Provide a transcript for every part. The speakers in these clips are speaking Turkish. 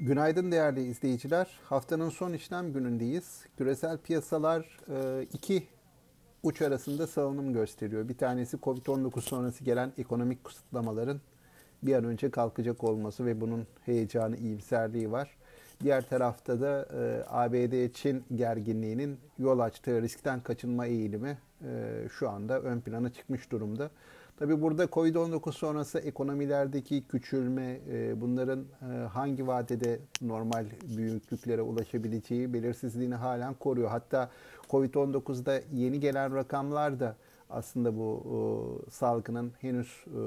Günaydın değerli izleyiciler. Haftanın son işlem günündeyiz. Küresel piyasalar e, iki uç arasında salınım gösteriyor. Bir tanesi Covid-19 sonrası gelen ekonomik kısıtlamaların bir an önce kalkacak olması ve bunun heyecanı, iyimserliği var. Diğer tarafta da e, ABD-Çin gerginliğinin yol açtığı riskten kaçınma eğilimi e, şu anda ön plana çıkmış durumda. Tabi burada Covid-19 sonrası ekonomilerdeki küçülme, e, bunların e, hangi vadede normal büyüklüklere ulaşabileceği belirsizliğini halen koruyor. Hatta Covid-19'da yeni gelen rakamlar da aslında bu e, salgının henüz e,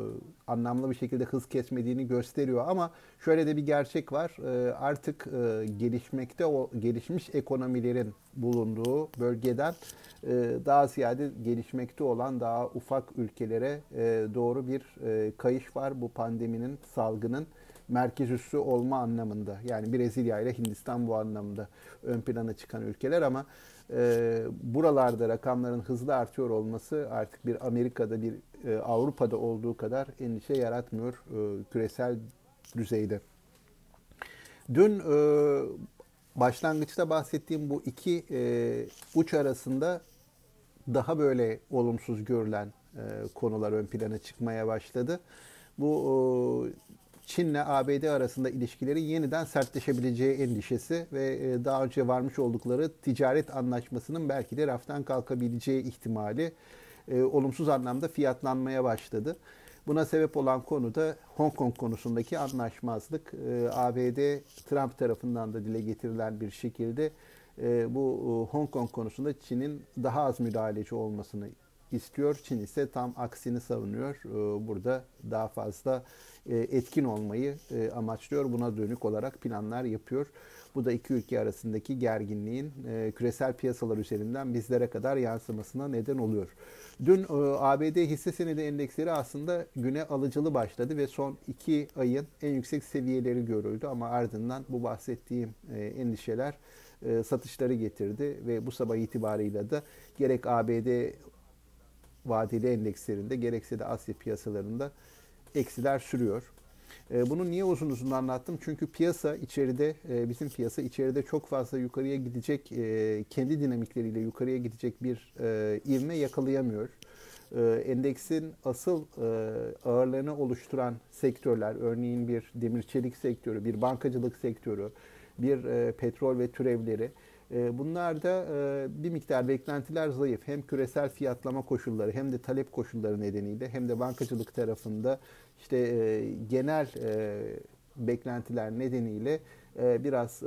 anlamlı bir şekilde hız kesmediğini gösteriyor. Ama şöyle de bir gerçek var. E, artık e, gelişmekte o gelişmiş ekonomilerin bulunduğu bölgeden e, daha ziyade gelişmekte olan daha ufak ülkelere e, doğru bir e, kayış var bu pandeminin, salgının merkez üssü olma anlamında. Yani Brezilya ile Hindistan bu anlamda ön plana çıkan ülkeler ama e, buralarda rakamların hızlı artıyor olması artık bir Amerika'da bir e, Avrupa'da olduğu kadar endişe yaratmıyor e, küresel düzeyde. Dün e, başlangıçta bahsettiğim bu iki e, uç arasında daha böyle olumsuz görülen e, konular ön plana çıkmaya başladı. Bu e, Çin'le ABD arasında ilişkileri yeniden sertleşebileceği endişesi ve e, daha önce varmış oldukları ticaret anlaşmasının belki de raftan kalkabileceği ihtimali e, olumsuz anlamda fiyatlanmaya başladı. Buna sebep olan konu da Hong Kong konusundaki anlaşmazlık. E, ABD Trump tarafından da dile getirilen bir şekilde bu Hong Kong konusunda Çin'in daha az müdahaleci olmasını istiyor. Çin ise tam aksini savunuyor. Burada daha fazla e, etkin olmayı e, amaçlıyor. Buna dönük olarak planlar yapıyor. Bu da iki ülke arasındaki gerginliğin e, küresel piyasalar üzerinden bizlere kadar yansımasına neden oluyor. Dün ABD hisse senedi endeksleri aslında güne alıcılı başladı ve son iki ayın en yüksek seviyeleri görüldü ama ardından bu bahsettiğim endişeler satışları getirdi ve bu sabah itibarıyla da gerek ABD vadeli endekslerinde gerekse de Asya piyasalarında eksiler sürüyor. E, bunu niye uzun uzun anlattım? Çünkü piyasa içeride, e, bizim piyasa içeride çok fazla yukarıya gidecek, e, kendi dinamikleriyle yukarıya gidecek bir ivme yakalayamıyor. Endeksin asıl ağırlığını oluşturan sektörler, örneğin bir demir çelik sektörü, bir bankacılık sektörü, bir petrol ve türevleri, bunlar da e, bir miktar beklentiler zayıf. Hem küresel fiyatlama koşulları hem de talep koşulları nedeniyle hem de bankacılık tarafında işte e, genel e, beklentiler nedeniyle biraz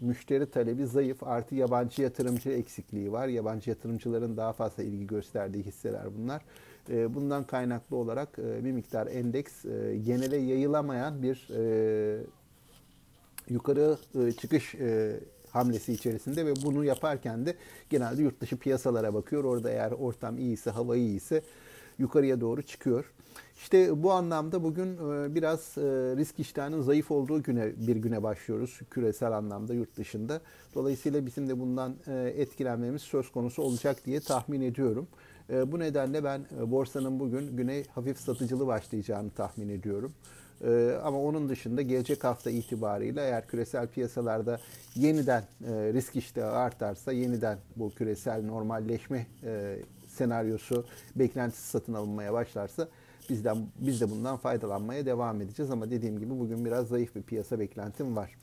müşteri talebi zayıf artı yabancı yatırımcı eksikliği var. Yabancı yatırımcıların daha fazla ilgi gösterdiği hisseler bunlar. Bundan kaynaklı olarak bir miktar endeks genele yayılamayan bir yukarı çıkış hamlesi içerisinde ve bunu yaparken de genelde yurt dışı piyasalara bakıyor. Orada eğer ortam iyiyse, hava iyiyse yukarıya doğru çıkıyor. İşte bu anlamda bugün e, biraz e, risk iştahının zayıf olduğu güne bir güne başlıyoruz küresel anlamda yurt dışında. Dolayısıyla bizim de bundan e, etkilenmemiz söz konusu olacak diye tahmin ediyorum. Bu nedenle ben borsanın bugün güne hafif satıcılı başlayacağını tahmin ediyorum. Ee, ama onun dışında gelecek hafta itibarıyla eğer küresel piyasalarda yeniden e, risk iştahı artarsa yeniden bu küresel normalleşme e, senaryosu beklentisi satın alınmaya başlarsa bizden biz de bundan faydalanmaya devam edeceğiz ama dediğim gibi bugün biraz zayıf bir piyasa beklentim var.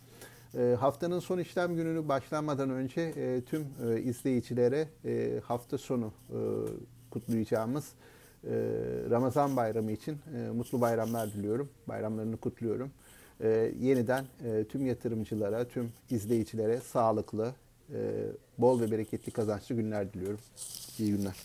E, haftanın son işlem gününü başlamadan önce e, tüm e, izleyicilere e, hafta sonu e, kutlayacağımız Ramazan bayramı için e, mutlu bayramlar diliyorum. Bayramlarını kutluyorum. Ee, yeniden e, tüm yatırımcılara, tüm izleyicilere sağlıklı, e, bol ve bereketli kazançlı günler diliyorum. İyi günler.